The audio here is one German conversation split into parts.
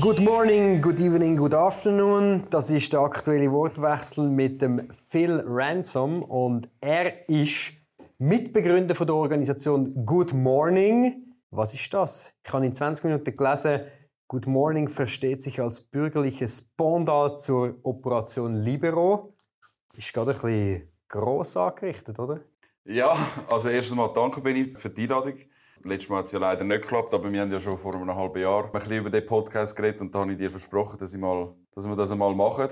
Good morning, good evening, good afternoon. Das ist der aktuelle Wortwechsel mit dem Phil Ransom und er ist Mitbegründer von der Organisation Good Morning. Was ist das? Ich habe in 20 Minuten gelesen, Good Morning versteht sich als bürgerliches Pendant zur Operation Libero. Ist gerade ein bisschen gross angerichtet, oder? Ja, also erstens mal danke Benni für die Einladung. Letztes Mal hat es ja leider nicht geklappt, aber wir haben ja schon vor einem halben Jahr ein bisschen über den Podcast geredet und da habe ich dir versprochen, dass, ich mal, dass wir das einmal machen.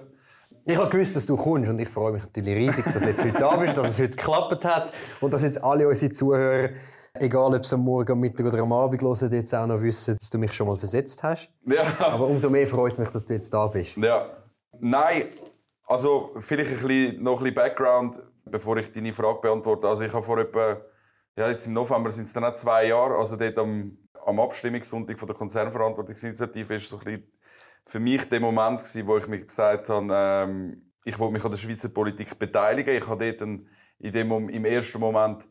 Ich habe gewusst, dass du kommst und ich freue mich natürlich riesig, dass du jetzt heute da bist, dass es heute geklappt hat und dass jetzt alle unsere Zuhörer, egal ob sie am Morgen, am Mittag oder am Abend hören, jetzt auch noch wissen, dass du mich schon mal versetzt hast. Ja. Aber umso mehr freut es mich, dass du jetzt da bist. Ja. Nein, also vielleicht ein bisschen, noch ein bisschen Background, bevor ich deine Frage beantworte. Also ich habe vor etwa ja, jetzt im November sind es dann auch zwei Jahre, also dort am, am Abstimmungssonntag von der Konzernverantwortungsinitiative ist so ein bisschen für mich der Moment gewesen, wo ich mir gesagt habe, ähm, ich wollte mich an der Schweizer Politik beteiligen. Ich habe dort in dem, im ersten Moment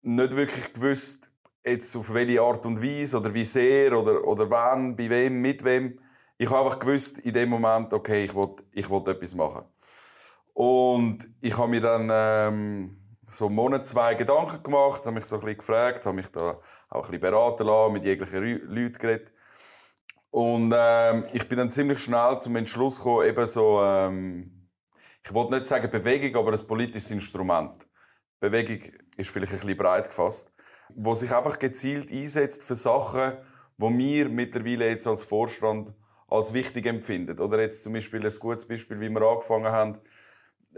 nicht wirklich gewusst, jetzt auf welche Art und Weise oder wie sehr oder, oder wann, bei wem, mit wem. Ich habe einfach gewusst in dem Moment, okay, ich wollte ich etwas machen. Und ich habe mir dann ähm, so einen Monat, zwei Gedanken gemacht, habe mich so ein bisschen gefragt, habe mich da auch ein bisschen beraten lassen, mit jeglichen Leuten geredet. Und ähm, ich bin dann ziemlich schnell zum Entschluss gekommen, eben so, ähm, ich wollte nicht sagen Bewegung, aber ein politisches Instrument. Bewegung ist vielleicht ein bisschen breit gefasst, wo sich einfach gezielt einsetzt für Sachen, wo wir mittlerweile jetzt als Vorstand als wichtig empfinden. Oder jetzt zum Beispiel ein gutes Beispiel, wie wir angefangen haben,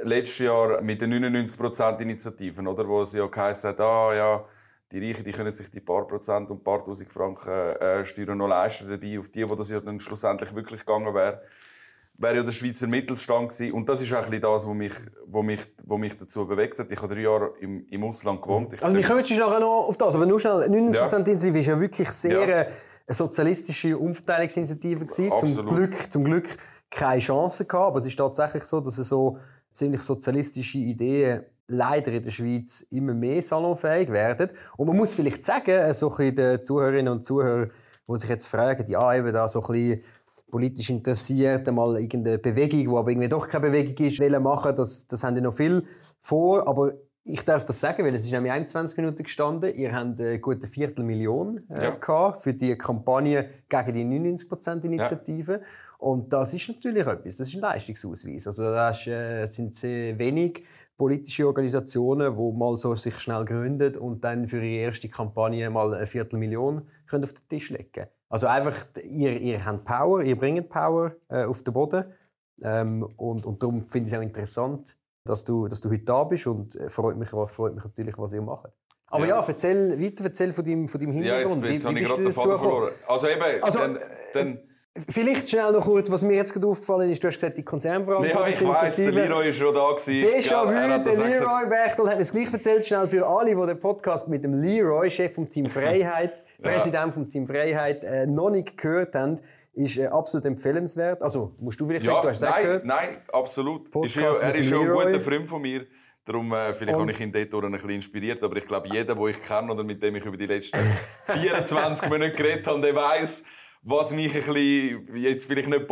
letztes Jahr mit den 99% Initiativen, oder, wo es ja geheißen hat, ah, ja, die Reichen, die können sich die paar Prozent und paar tausend Franken äh, Steuern noch leisten dabei, auf die, wo das ja dann schlussendlich wirklich gegangen wäre, wäre ja der Schweizer Mittelstand gewesen. Und das ist auch ein das, was mich, was mich, was mich dazu bewegt hat. Ich habe drei Jahre im, im Ausland gewohnt. Ich also wir kommen jetzt nachher noch auf das, aber nur schnell, 99% ja. Initiative ist ja wirklich sehr ja. eine sozialistische Umverteilungsinitiative gewesen. Zum Glück, zum Glück keine Chance gehabt, aber es ist tatsächlich so, dass es so ziemlich sozialistische Ideen leider in der Schweiz immer mehr salonfähig werden. Und man muss vielleicht sagen, so ein den Zuhörerinnen und Zuhörern, die sich jetzt fragen, ja, eben da so ein bisschen politisch interessiert, mal irgendeine Bewegung, die aber irgendwie doch keine Bewegung ist, wollen machen, das, das haben die noch viel vor, aber ich darf das sagen, weil es ist nämlich 21 Minuten gestanden. Ihr habt eine gute Viertelmillion äh, ja. für die Kampagne gegen die 99%-Initiative. Ja. Und das ist natürlich etwas, das ist ein Leistungsausweis. Also das äh, sind sehr wenig politische Organisationen, die mal so sich schnell gründen und dann für ihre erste Kampagne mal eine Viertelmillion können auf den Tisch legen Also einfach, ihr, ihr habt Power, ihr bringt Power äh, auf den Boden. Ähm, und, und darum finde ich es auch interessant, dass du, dass du heute da bist und äh, freut mich, freut mich natürlich, was ihr macht. Aber ja, ja erzähl, weiter erzähl von deinem, von deinem Hintergrund. Ja, jetzt, jetzt wie, wie bist du dazu verloren. Also eben, also, dann, dann Vielleicht schnell noch kurz, was mir jetzt gerade aufgefallen ist. Du hast gesagt, die Konzernverantwortung. Ja, ich weiss, der Leroy war schon da. Déjà vu, der Leroy Bechtel hat mir das gleich erzählt. Schnell für alle, die den Podcast mit dem Leroy, Chef vom Team Freiheit, ja. Präsident vom Team Freiheit, äh, noch nicht gehört haben, ist äh, absolut empfehlenswert. Also, musst du vielleicht ja, sagen, du hast nein, gehört? Nein, absolut. Ist ja, er ist schon ein guter Freund von mir. Darum, äh, vielleicht habe ich ihn dort ein bisschen inspiriert. Aber ich glaube, jeder, den ich kenne oder mit dem ich über die letzten 24 Monate geredet habe, der weiß, was mich ein bisschen, jetzt vielleicht nicht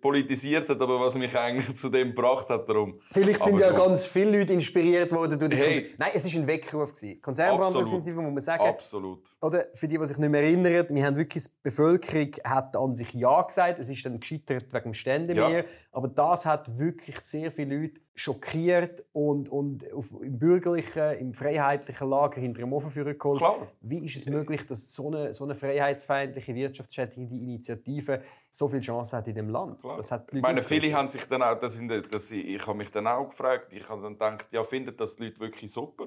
politisiert hat, aber was mich eigentlich zu dem gebracht hat. Darum. Vielleicht sind aber ja ganz viele Leute inspiriert worden durch die hey. Nein, es war ein Weckruf. Konzernverantwortungsinitiative, muss man sagen. Absolut. Oder für die, die sich nicht mehr erinnern, wir haben wirklich, die Bevölkerung hat an sich Ja gesagt. Es ist dann gescheitert wegen dem Ständemeer. Ja. Aber das hat wirklich sehr viele Leute schockiert und, und auf, im bürgerlichen, im freiheitlichen Lager hinter dem Ofen geholt. Klar. Wie ist es möglich, dass so eine, so eine freiheitsfeindliche, wirtschaftsschädigende Initiative so viel Chance hat in dem Land? Klar. Das hat ich meine, viele haben sich dann auch, das, das, ich, ich habe mich dann auch gefragt, ich habe dann gedacht, ja, findet das die Leute wirklich super?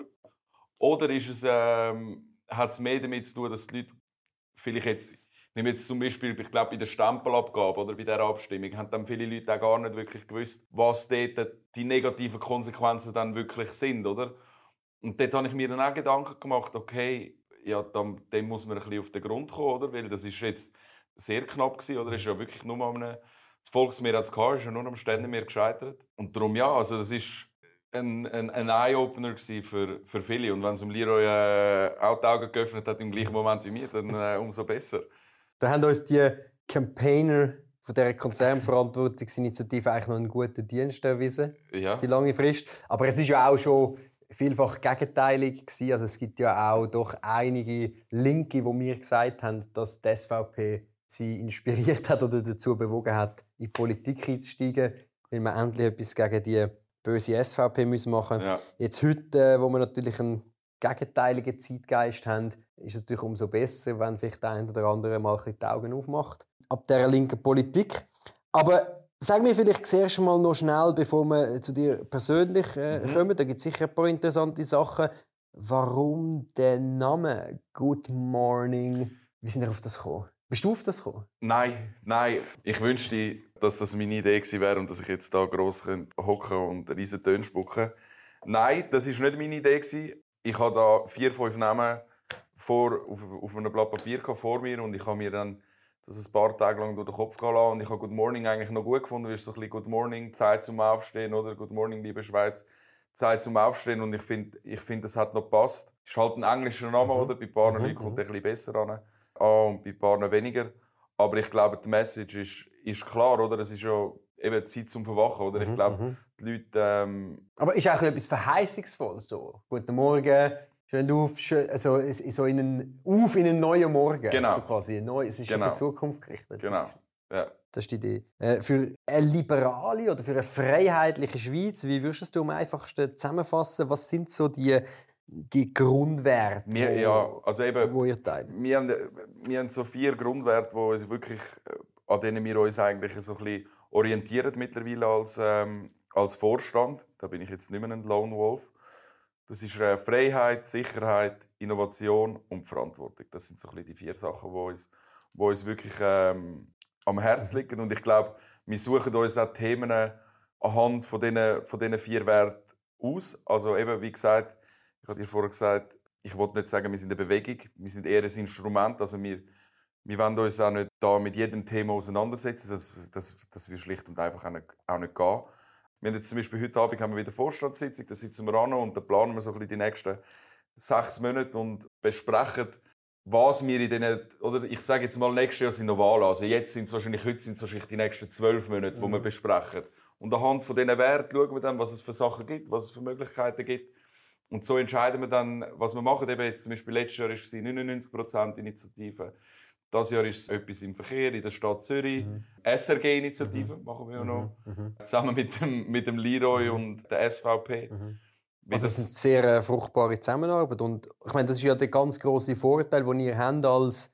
Oder ist es, ähm, hat es mehr damit zu tun, dass die Leute vielleicht jetzt nehme jetzt zum Beispiel, ich glaube, bei der Stempelabgabe oder bei der Abstimmung haben dann viele Leute auch gar nicht wirklich gewusst, was dort die negativen Konsequenzen dann wirklich sind, oder? Und dort habe ich mir dann auch Gedanken gemacht, okay, ja, dann, dem muss man ein bisschen auf den Grund kommen, oder? Weil das ist jetzt sehr knapp gewesen, oder? Ist ja wirklich nur am das Volksmeer hat es ist ja nur am Ständemeer gescheitert. Und darum, ja, also das ist ein, ein, ein Eye-Opener für, für viele. Und wenn es um Leroy äh, auch die Augen geöffnet hat im gleichen Moment wie mir, dann äh, umso besser. Da haben uns die Campaigner von dieser Konzernverantwortungsinitiative eigentlich noch einen guten Dienst erwiesen, ja. die lange Frist. Aber es ist ja auch schon vielfach gegenteilig gewesen. Also es gibt ja auch doch einige Linke, die mir gesagt haben, dass die SVP sie inspiriert hat oder dazu bewogen hat, in die Politik einzusteigen, weil man endlich etwas gegen die böse SVP müssen machen ja. Jetzt heute, wo wir natürlich einen gegenteiligen Zeitgeist haben, ist es natürlich umso besser, wenn vielleicht der eine oder andere mal die Augen aufmacht ab der linken Politik. Aber sag mir vielleicht zuerst mal noch schnell, bevor wir zu dir persönlich äh, mhm. kommen, da gibt es sicher ein paar interessante Sachen. Warum der Name Good Morning? Wie sind wir auf das gekommen? Bist du auf das gekommen? Nein, nein. Ich wünschte, dass das meine Idee gewesen wäre und dass ich jetzt da gross hocken und riesen Töne spucken Nein, das war nicht meine Idee. Gewesen. Ich hatte da vier, fünf Namen vor, auf, auf einem Blatt Papier vor mir und ich habe mir dann das ein paar Tage lang durch den Kopf gehen lassen. Und ich habe Good Morning eigentlich noch gut gefunden, weil es so ein bisschen Good Morning, Zeit zum Aufstehen, oder? Good Morning, liebe Schweiz, Zeit zum Aufstehen. Und ich finde, ich find, das hat noch gepasst. Es ist halt ein englischer Name, mhm. oder? Bei ein paar mhm. Leuten kommt er ein bisschen besser an. Ah, und bei ein paar weniger. Aber ich glaube, die Message ist, ist klar, oder? Es ist ja eben Zeit zum Verwachen, oder? Ich mhm, glaube, mhm. die Leute... Ähm Aber ist auch etwas Verheißungsvolles so? Guten Morgen, schön auf, schön, also so in einen, auf in einen neuen Morgen. Genau. So quasi. Neu, es ist genau. für die Zukunft gerichtet. Genau, ja. Das ist die Idee. Äh, für eine liberale oder für eine freiheitliche Schweiz, wie würdest du am einfachsten zusammenfassen? Was sind so die die Grundwerte, wir, wo, ja, also eben, wo ihr teilt? Wir haben, wir haben so vier Grundwerte, wo uns wirklich, äh, an denen wir uns eigentlich so ein bisschen orientieren mittlerweile als, ähm, als Vorstand. Da bin ich jetzt nicht mehr ein Lone Wolf. Das ist äh, Freiheit, Sicherheit, Innovation und Verantwortung. Das sind so ein bisschen die vier Sachen, die uns, wo uns wirklich ähm, am Herzen liegen. Und ich glaube, wir suchen uns auch Themen anhand von diesen, von diesen vier Werten aus. Also eben, wie gesagt, ich habe dir vorher gesagt, ich wollte nicht sagen, wir sind eine Bewegung, wir sind eher ein Instrument. Also wir, wir wollen uns auch nicht da mit jedem Thema auseinandersetzen. Das, das, das wird schlicht und einfach auch nicht, auch nicht gehen. Wir haben jetzt zum Beispiel heute Abend haben wir wieder Vorstandssitzung, da sitzen wir an und da planen wir so ein bisschen die nächsten sechs Monate und besprechen, was wir in diesen, oder ich sage jetzt mal, nächstes Jahr sind noch Wahlen. Also jetzt sind es wahrscheinlich, heute sind es wahrscheinlich die nächsten zwölf Monate, mhm. wo wir besprechen. Und anhand von diesen Werten schauen wir dann, was es für Sachen gibt, was es für Möglichkeiten gibt. Und so entscheiden wir dann, was wir machen. Eben jetzt zum Beispiel letztes Jahr war es 99% Initiative. Das Jahr ist etwas im Verkehr in der Stadt Zürich. Mhm. SRG-Initiative mhm. machen wir ja noch. Mhm. mhm. Zusammen mit dem, mit dem Leroy mhm. und der SVP. Mhm. Also das ist eine sehr äh, fruchtbare Zusammenarbeit. Und ich meine, das ist ja der ganz große Vorteil, den ihr habt als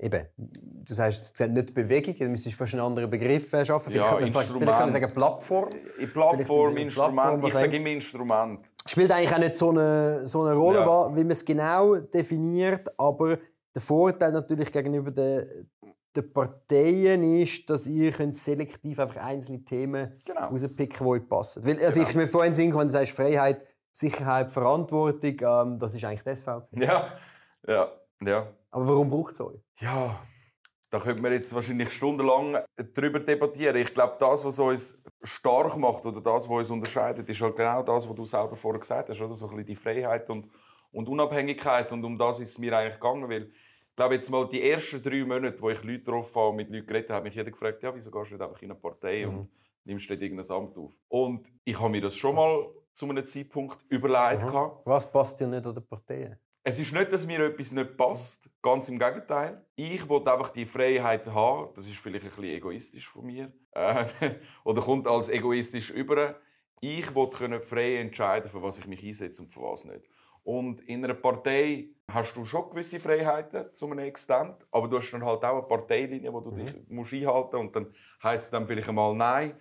eben, du sagst, es nicht Bewegung, du müsstest fast einen anderen Begriff schaffen. Ja, vielleicht, vielleicht, vielleicht kann man sagen Plattform. Plattform, Instrument. Ich sage immer Instrument. Spielt eigentlich auch nicht so eine, so eine Rolle, ja. wie man es genau definiert, aber der Vorteil natürlich gegenüber den, den Parteien ist, dass ihr könnt selektiv einfach einzelne Themen genau. rauspicken, die euch passen. Weil, also genau. ich mir vorhin sehen, wenn du sagst Freiheit, Sicherheit, Verantwortung, ähm, das ist eigentlich das SVP. Ja, ja, ja. Aber warum braucht es euch? Ja, da könnte man jetzt wahrscheinlich stundenlang darüber debattieren. Ich glaube, das, was uns stark macht oder das, was uns unterscheidet, ist halt genau das, was du selber vorher gesagt hast, oder? So ein bisschen die Freiheit und und Unabhängigkeit. Und um das ist es mir eigentlich gegangen, weil ich glaube jetzt mal die ersten drei Monate, wo ich Leute getroffen habe und mit Leuten geredet habe, hat mich jeder gefragt, ja, wieso gehst du nicht einfach in eine Partei mhm. und nimmst dort irgendein Amt auf? Und ich habe mir das schon mal zu einem Zeitpunkt überlegt. Mhm. Was passt dir nicht an der Partei? Es ist nicht, dass mir etwas nicht passt. Ganz im Gegenteil. Ich wollte einfach die Freiheit haben. Das ist vielleicht ein bisschen egoistisch von mir. Äh, oder kommt als egoistisch über. Ich wollte frei entscheiden, für was ich mich einsetze und für was nicht. Und in einer Partei hast du schon gewisse Freiheiten zu einem Extent, aber du hast dann halt auch eine Parteilinie, wo du mhm. dich musst einhalten und dann heißt es dann vielleicht einmal Nein.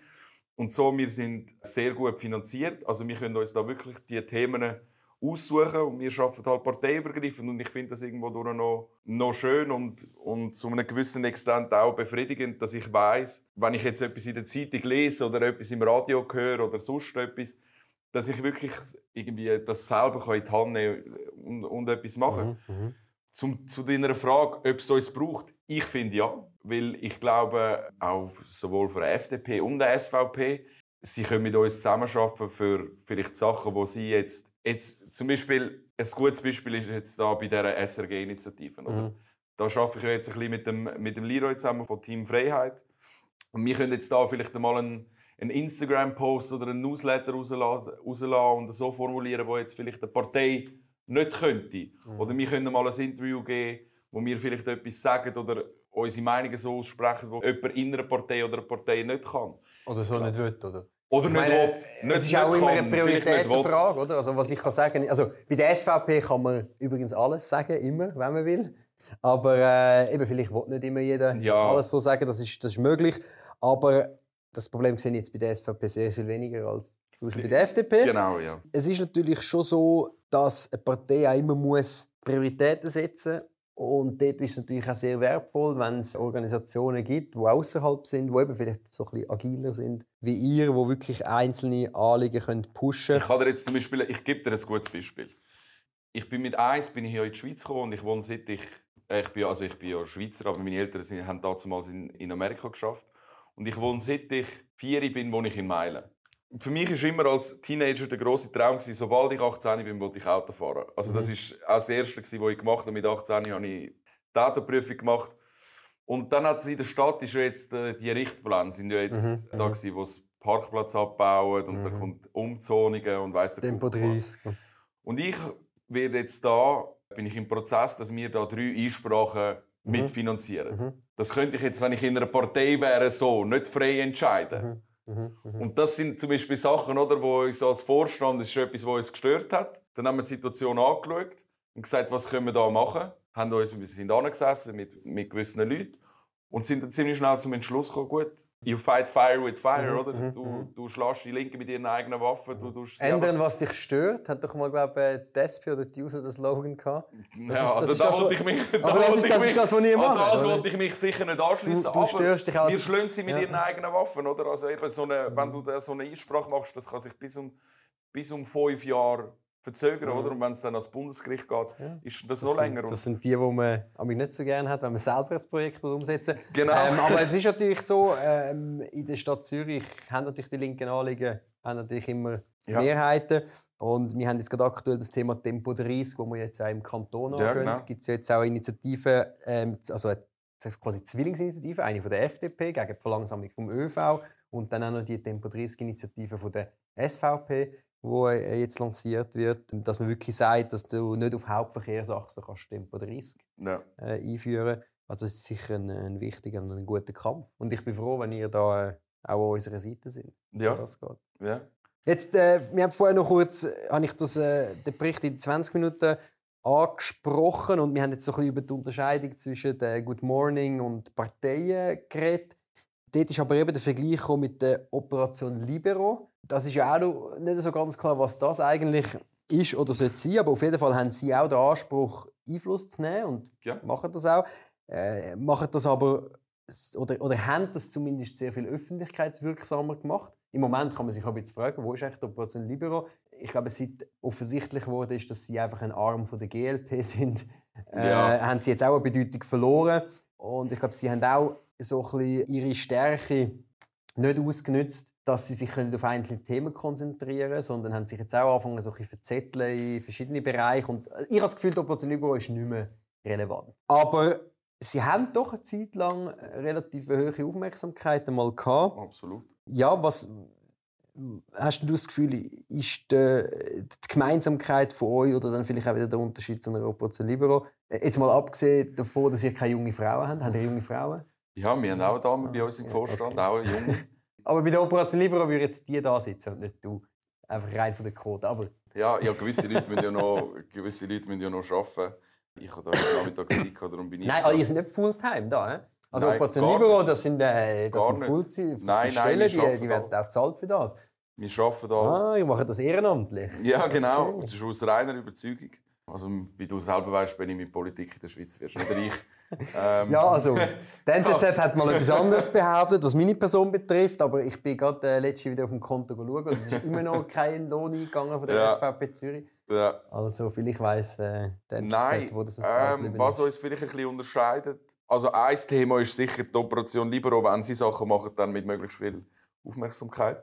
Und so, wir sind sehr gut finanziert, also wir können uns da wirklich die Themen aussuchen und wir arbeiten halt parteiübergreifend und ich finde das irgendwo noch, noch schön und, und zu einem gewissen Extent auch befriedigend, dass ich weiß, wenn ich jetzt etwas in der Zeitung lese oder etwas im Radio höre oder sonst etwas, dass ich wirklich irgendwie das selber in die Hand nehmen und, und etwas machen mhm, mhm. Zum, zu deiner Frage, ob es uns braucht. Ich finde ja, weil ich glaube, auch sowohl für die FDP und die SVP, sie können mit uns zusammenarbeiten für vielleicht Sachen, wo sie jetzt, jetzt zum Beispiel, ein gutes Beispiel ist jetzt da bei dieser SRG-Initiative. Mhm. Da arbeite ich jetzt ein bisschen mit dem, mit dem Leroy zusammen von Team Freiheit. Und wir können jetzt da vielleicht mal einen, einen Instagram-Post oder einen Newsletter rauslassen, rauslassen und so formulieren, wo jetzt vielleicht eine Partei nicht könnte. Mhm. Oder wir können mal ein Interview geben, wo wir vielleicht etwas sagen oder unsere Meinungen so aussprechen, wo jemand in einer Partei oder einer Partei nicht kann. Oder so nicht will, oder? Oder nicht, meine, nicht Es ist auch immer eine Prioritätenfrage, oder? Also was ich kann sagen, also bei der SVP kann man übrigens alles sagen, immer, wenn man will. Aber äh, eben, vielleicht will nicht immer jeder ja. alles so sagen, das ist, das ist möglich. Aber das Problem sehe ich jetzt bei der SVP sehr viel weniger als bei der FDP. Genau, ja. Es ist natürlich schon so, dass eine Partei auch immer muss Prioritäten setzen muss. Und dort ist es natürlich auch sehr wertvoll, wenn es Organisationen gibt, die außerhalb sind, die eben vielleicht so ein bisschen agiler sind wie ihr, die wirklich einzelne Anliegen können pushen können. Ich kann dir jetzt zum Beispiel, ich gebe dir ein gutes Beispiel. Ich bin mit eins bin ich hier in die Schweiz gekommen und ich wohne seit ich, äh, ich bin, also ich bin ja Schweizer, aber meine Eltern sind, haben damals in, in Amerika geschafft. Und ich wohne seit ich vier bin, wohne ich in Meilen für mich war immer als Teenager der große Traum gewesen, sobald ich 18 bin, wollte ich Auto fahren. Also das mhm. auch das erste, was ich gemacht habe. Mit 18 habe ich die Autoprüfung gemacht. Und dann hat sie in der Stadt ist ja jetzt äh, die Richtpläne sind ja jetzt mhm. da mhm. gewesen, wo es Parkplatz abbauen und mhm. dann kommt Umzonungen und weiss der Tempo 30. Und ich werde jetzt da bin ich im Prozess, dass wir da drei Einsprachen mhm. mitfinanzieren. Mhm. Das könnte ich jetzt, wenn ich in einer Partei wäre, so nicht frei entscheiden. Mhm, mhm, Und das sind zum Beispiel Sachen, oder, wo uns als Vorstand das ist etwas, was uns gestört hat. Dann haben wir die Situation angeschaut und gesagt, was können wir da machen? Haben uns, wir sind angesessen mit, mit gewissen Leuten und sind dann ziemlich schnell zum Entschluss gekommen, gut, you fight fire with fire, mhm, oder? Mhm, du, mhm. du schlägst die Linke mit ihren eigenen Waffen. Du, du Ändern, was dich stört, hat doch mal, glaube ich, die SP oder die USA den Slogan gehabt. Das ja, ist, also da wollte ich mich... Aber das ist, das, ist das, was ich mache. Das wollte ich mich sicher nicht anschließen. aber wir schlönen sie mit ja. ihren eigenen Waffen, oder? Also eben so eine, wenn du so eine Einsprache machst, das kann sich bis um, bis um fünf Jahre verzögern, mhm. oder? Und wenn es dann ans Bundesgericht geht, ja. ist das, das noch länger. das sind die, die man nicht so gerne hat, wenn man selber ein Projekt umsetzen Genau. Ähm, aber es ist natürlich so, ähm, in der Stadt Zürich haben natürlich die linken Anliegen haben natürlich immer ja. Mehrheiten. Und wir haben jetzt gerade aktuell das Thema Tempo 30, wo wir jetzt auch im Kanton ja, angehen. Genau. Gibt es jetzt auch Initiativen, ähm, also eine quasi Zwillingsinitiative, eine von der FDP gegen die Verlangsamung vom ÖV und dann auch noch die Tempo 30 Initiative von der SVP wo äh, jetzt lanciert wird, dass man wirklich sagt, dass du nicht auf Hauptverkehrsachsen kannst Tempo 30 ja. äh, einführen Also es ist sicher ein, ein wichtiger und ein guter Kampf. Und ich bin froh, wenn ihr da äh, auch an unserer Seite seid. Ja. Das geht. ja. Jetzt, äh, wir haben vorher noch kurz, äh, habe ich das, äh, den Bericht in 20 Minuten angesprochen und wir haben jetzt so ein bisschen über die Unterscheidung zwischen der Good Morning und Parteien geredet. Dort ist aber eben der Vergleich mit der Operation Libero. Das ist ja auch noch nicht so ganz klar, was das eigentlich ist oder sollte sein. Aber auf jeden Fall haben sie auch den Anspruch, Einfluss zu nehmen und ja. machen das auch. Äh, machen das aber oder, oder haben das zumindest sehr viel öffentlichkeitswirksamer gemacht. Im Moment kann man sich ein bisschen fragen, wo ist eigentlich die Operation Libero? Ich glaube, seit offensichtlich wurde ist, dass sie einfach ein Arm von der GLP sind, äh, haben sie jetzt auch eine Bedeutung verloren. Und ich glaube, sie haben auch so ein bisschen ihre Stärke nicht ausgenutzt, dass sie sich auf einzelne Themen konzentrieren können, sondern haben sich jetzt auch angefangen, so ein verzetteln in verschiedene Bereiche. Und ich habe das Gefühl, die Operation Libero ist nicht mehr relevant. Aber sie haben doch eine Zeit lang relativ hohe Aufmerksamkeit einmal gehabt. Absolut. Ja, was hast du das Gefühl, ist die, die Gemeinsamkeit von euch oder dann vielleicht auch wieder der Unterschied zu einer Operation Libero? Jetzt mal abgesehen davon, dass ihr keine junge Frauen habt. Habt ihr junge Frauen? Ja, wir haben auch Damen bei uns im Vorstand, okay. auch eine junge. Aber bei der Operation Libero würde jetzt die da sitzen und nicht du. Einfach rein von der Quote. Aber... Ja, ja, gewisse Leute müssen ja noch, gewisse Leute müssen ja noch arbeiten. Ich habe da heute Nachmittag Zeit, darum bin ich Nein, also ihr seid nicht Fulltime da, he? Also nein, Operation Libero, das sind, äh, das sind Fullzeit, das nein, sind Stellen, nein, die, die werden auch bezahlt für das. Wir arbeiten da. Ah, ihr macht das ehrenamtlich. Ja, genau. Das ist aus reiner Überzeugung. Also, wie du selber weißt, wenn ich mit Politik in der Schweiz wirst, nicht ich. Ähm. Ja, also, die NZZ hat mal etwas anderes behauptet, was meine Person betrifft, aber ich bin gerade äh, letztes wieder auf dem Konto schauen und es ist immer noch kein Lohn eingegangen von der ja. SVP Zürich. Ja. Also, vielleicht weiss äh, die NZZ, Nein, wo das ähm, Was uns vielleicht ein bisschen unterscheidet, also ein Thema ist sicher die Operation Libero, wenn sie Sachen machen, dann mit möglichst viel Aufmerksamkeit.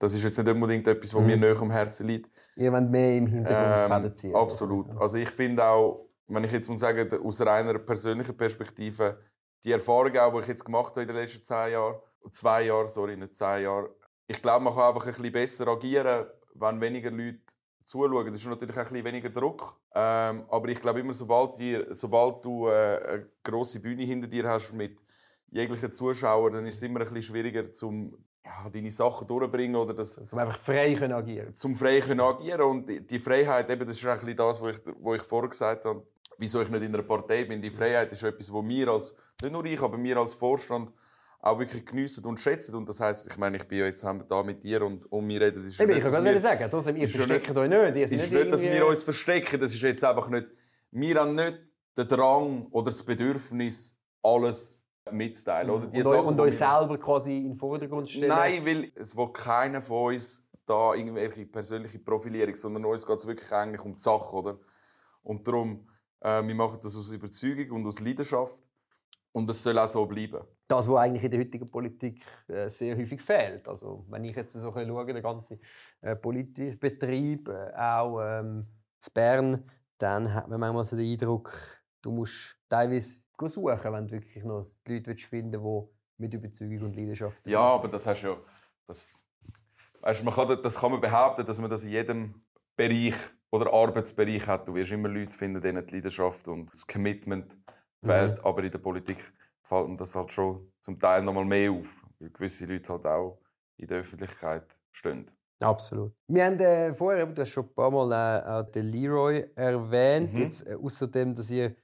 Das ist jetzt nicht unbedingt etwas, was mhm. mir näher am Herzen liegt. Ihr wollt mehr im Hintergrund ähm, ziehen. Absolut. Also, also ich finde auch, wenn ich jetzt muss sagen, aus einer persönlichen Perspektive, die Erfahrung auch, die ich jetzt gemacht habe in den letzten zehn Jahren, zwei Jahre, sorry, nicht zehn Jahre. Ich glaube, man kann einfach ein bisschen besser agieren, wenn weniger Leute zuschauen. Das ist natürlich ein bisschen weniger Druck. Ähm, aber ich glaube immer, sobald, die, sobald du äh, eine grosse Bühne hinter dir hast mit jeglichen Zuschauern, dann ist es immer ein bisschen schwieriger, zum ja, deine Sachen durchbringen oder das... Zum einfach frei können agieren. Zum frei können agieren und die, die Freiheit, eben, das ist eigentlich das, was ich, was ich vorher gesagt habe, wieso ich nicht in einer Partei bin. Die Freiheit ist etwas, wo wir als, nicht nur ich, aber wir als Vorstand auch wirklich geniessen und schätzen. Und das heisst, ich meine, ich bin ja jetzt da mit dir und, und wir reden. Das ist Eben, ich wollte sagen, trotzdem, ihr versteckt euch nicht. Es ist nicht, dass wir uns verstecken, das ist jetzt einfach nicht, wir haben nicht den Drang oder das Bedürfnis, alles mitzuteilen. Oder? Die und, Sachen, und euch selber quasi in den Vordergrund stellen? Nein, weil es will keiner von uns da irgendwelche persönliche Profilierung, sondern uns geht es wirklich eigentlich um die Sache, oder? Und darum, äh, wir machen das aus Überzeugung und aus Leidenschaft. Und das soll auch so bleiben. Das, was eigentlich in der heutigen Politik äh, sehr häufig fehlt. Also, wenn ich jetzt so schaue, der ganze äh, politische Betrieb, äh, auch ähm, in Bern, dann hat man manchmal so den Eindruck, du musst teilweise suchen, wenn du wirklich noch die Leute finden willst, die mit Überzeugung und Leidenschaft Ja, aber das hast ja... Das, weißt, man kann, das kann man behaupten, dass man das in jedem Bereich oder Arbeitsbereich hat. Du wirst immer Leute finden, denen die Leidenschaft und das Commitment fehlt. Mhm. Aber in der Politik fällt mir das halt schon zum Teil noch mal mehr auf, weil gewisse Leute halt auch in der Öffentlichkeit stehen. Absolut. Wir haben äh, vorher, du hast schon ein paar Mal äh, auch den Leroy erwähnt. Mhm. Jetzt, äh, außerdem, dass ihr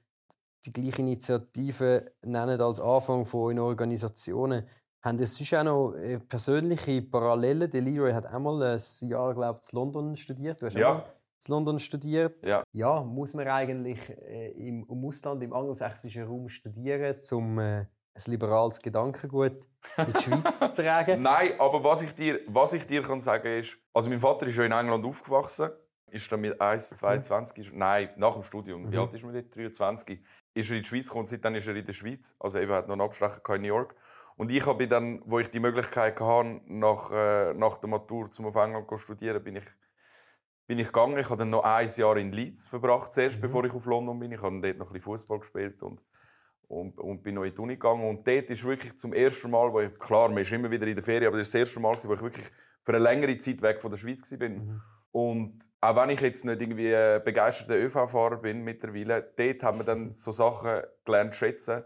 die gleiche Initiative nennt als Anfang von euren Organisationen, haben ihr sonst auch noch äh, persönliche Parallelen? Der Leroy hat einmal ein Jahr, glaube ich, in London studiert. Du hast ja in London studiert. Ja. ja muss man eigentlich äh, im, im Ausland, im angelsächsischen Raum studieren, um äh, ein liberales Gedankengut in die Schweiz zu tragen? Nein, aber was ich dir, was ich dir kann sagen ist, also mein Vater ist ja in England aufgewachsen, ist dann mit 1, 22, ist, nein, nach dem Studium, mhm. wie alt ist man jetzt? 23, ist er in die Schweiz gekommen, seitdem ist er in der Schweiz, also eben hat noch einen Abstecher in New York. Und ich habe dann, wo ich die Möglichkeit hatte, nach, äh, nach der Matur zum auf England zu studieren, bin ich bin ich gegangen. Ich habe dann noch ein Jahr in Leeds verbracht, zuerst, mhm. bevor ich auf London bin. Ich habe dort noch ein bisschen Fußball gespielt und, und, und, bin noch in die Uni gegangen. Und dort ist wirklich zum ersten Mal, wo ich, klar, man ist immer wieder in der Ferien, aber das ist das erste Mal, wo ich wirklich für eine längere Zeit weg von der Schweiz war. Mhm. Und auch wenn ich jetzt nicht irgendwie begeisterter ÖV-Fahrer bin mittlerweile, dort haben wir dann so Sachen gelernt zu schätzen.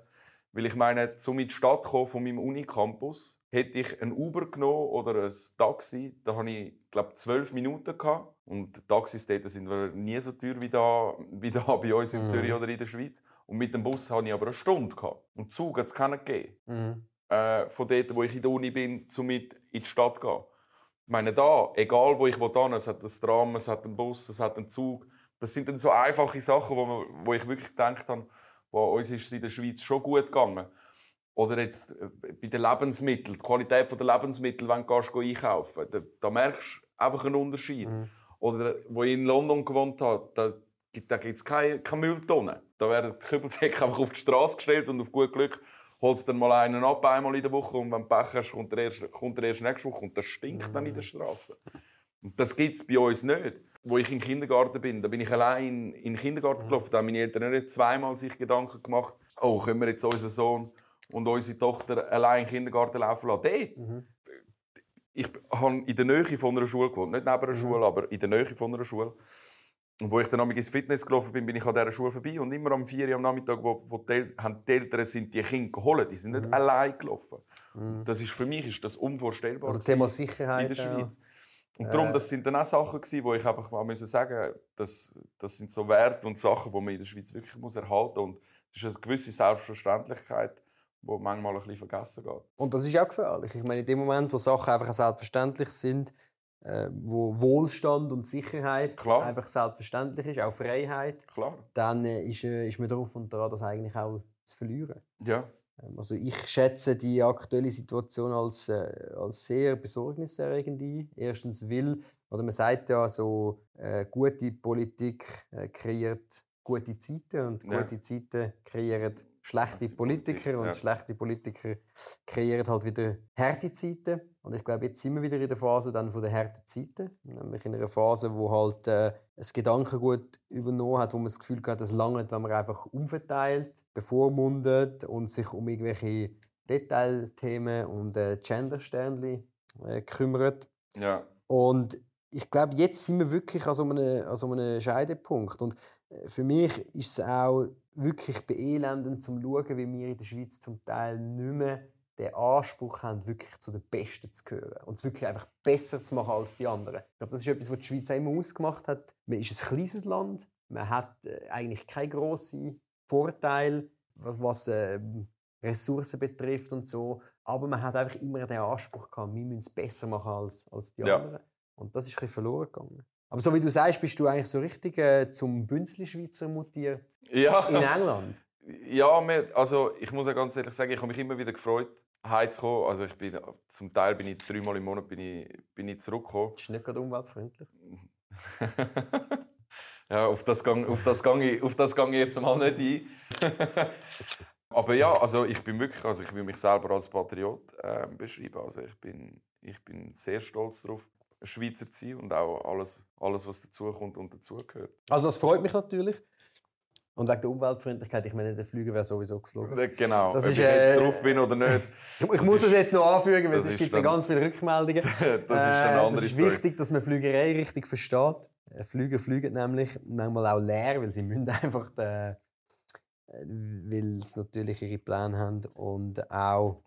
Weil ich meine, um in die Stadt kommen von meinem Unicampus, hätte ich ein Uber genommen oder ein Taxi, da habe ich, glaube zwölf Minuten gehabt. Und Taxis dort sind nie so teuer wie da, wie da bei uns in mhm. Zürich oder in der Schweiz. Und mit dem Bus hatte ich aber eine Stunde. Gehabt. Und Zug hat es keinen gegeben. Mhm. Äh, von dort, wo ich in der Uni bin, um mit in die Stadt gehen. Ich meine, da, egal wo ich hin es hat ein Tram, es hat einen Bus, es hat einen Zug. Das sind dann so einfache Sachen, wo, man, wo ich wirklich gedacht habe, wo uns ist in der Schweiz schon gut gegangen. Oder jetzt äh, bei den Lebensmitteln, die Qualität der Lebensmittel, wenn du gehst, einkaufen da, da merkst du einfach einen Unterschied. Mhm. Oder wo ich in London gewohnt habe, da, da gibt es keine, keine Mülltonnen. Da werden die Kübelsäcke einfach auf die Straße gestellt und auf gut Glück holst dann mal einen ab, einmal in der Woche und wenn du Pech hast, kommt der erst, kommt der erst nächste Woche und das stinkt mhm. dann in der Straße. Und das gibt es bei uns nicht. Wo ich im Kindergarten bin, da bin ich allein in den Kindergarten mhm. gelaufen, da haben meine Eltern nicht zweimal sich Gedanken gemacht, oh, können wir jetzt unseren Sohn und unsere Tochter allein in den Kindergarten laufen lassen. Mhm. Ich habe in der Nähe von einer Schule gewohnt. Nicht neben einer mhm. Schule, aber in der Nähe von einer Schule. Und wo ich dann ins Fitness gelaufen bin, bin ich an dieser Schule vorbei. Und immer am 4 Uhr am Nachmittag, wo, wo die, haben die Eltern sind die Kinder geholt, die sind nicht mhm. allein gelaufen. Mhm. Das ist für mich ist das unvorstellbar. Also Thema Sicherheit in der Schweiz. Ja. Und darum, äh. das sind dann auch Sachen gewesen, wo ich einfach mal müssen sagen, das, das sind so Werte und Sachen, die man in der Schweiz wirklich muss erhalten muss. Und das ist eine gewisse Selbstverständlichkeit, wo manchmal ein bisschen vergessen geht. Und das ist auch gefährlich. Ich meine, in dem Moment, wo Sachen einfach selbstverständlich sind, äh, wo Wohlstand und Sicherheit Klar. einfach selbstverständlich ist, auch Freiheit, Klar. dann äh, ist, äh, ist man darauf und daran, das eigentlich auch zu verlieren. Ja. Ähm, also ich schätze die aktuelle Situation als, äh, als sehr besorgniserregend ein. Erstens will, oder man sagt ja so, äh, gute Politik kreiert gute Zeiten und ja. gute Zeiten kreieren schlechte Politiker und ja. schlechte Politiker kreieren halt wieder harte Zeiten. Und ich glaube, jetzt sind wir wieder in der Phase dann von der harten Zeiten. Nämlich in einer Phase, wo halt äh, ein Gedankengut übernommen hat, wo man das Gefühl hat, es langt, wenn man einfach umverteilt, bevormundet und sich um irgendwelche Detailthemen und äh, Gender-Sternchen äh, gekümmert. Ja. Und ich glaube, jetzt sind wir wirklich an so einem, an so einem Scheidepunkt. Und äh, für mich ist es auch wirklich beelendend, zu schauen, wie wir in der Schweiz zum Teil nicht mehr den Anspruch haben, wirklich zu den Besten zu gehören und es wirklich einfach besser zu machen als die anderen. Ich glaube, das ist etwas, was die Schweiz immer ausgemacht hat. Man ist ein kleines Land, man hat äh, eigentlich keine grossen Vorteile, was, was äh, Ressourcen betrifft und so. Aber man hat einfach immer den Anspruch gehabt, wir müssen es besser machen als, als die ja. anderen. Und das ist ein bisschen verloren gegangen. Aber so wie du sagst, bist du eigentlich so richtig äh, zum Bünzli-Schweizer mutiert ja. in England. Ja, also ich muss ja ganz ehrlich sagen, ich habe mich immer wieder gefreut, heimzukommen. Also ich bin, zum Teil bin ich dreimal im Monat bin ich, bin ich zurückgekommen. Das ist nicht gerade umweltfreundlich. ja, auf das gehe auf das ich, auf das ich jetzt mal nicht ein. Aber ja, also ich bin wirklich, also ich will mich selber als Patriot äh, beschreiben. Also ich bin, ich bin sehr stolz darauf, Schweizer zu sein und auch alles, alles was dazukommt und dazugehört. Also das freut mich natürlich. Und wegen der Umweltfreundlichkeit, ich meine, der Flüger wäre sowieso geflogen. Genau, das ob ist, ich jetzt äh, drauf bin oder nicht. ich muss es jetzt noch anfügen, weil es gibt dann, ganz viele Rückmeldungen. das ist eine äh, andere Es ist wichtig, dass man Flügerei richtig versteht. Äh, Flüger fliegen nämlich manchmal auch leer, weil sie müssen einfach den, weil sie natürlich ihre Pläne haben und auch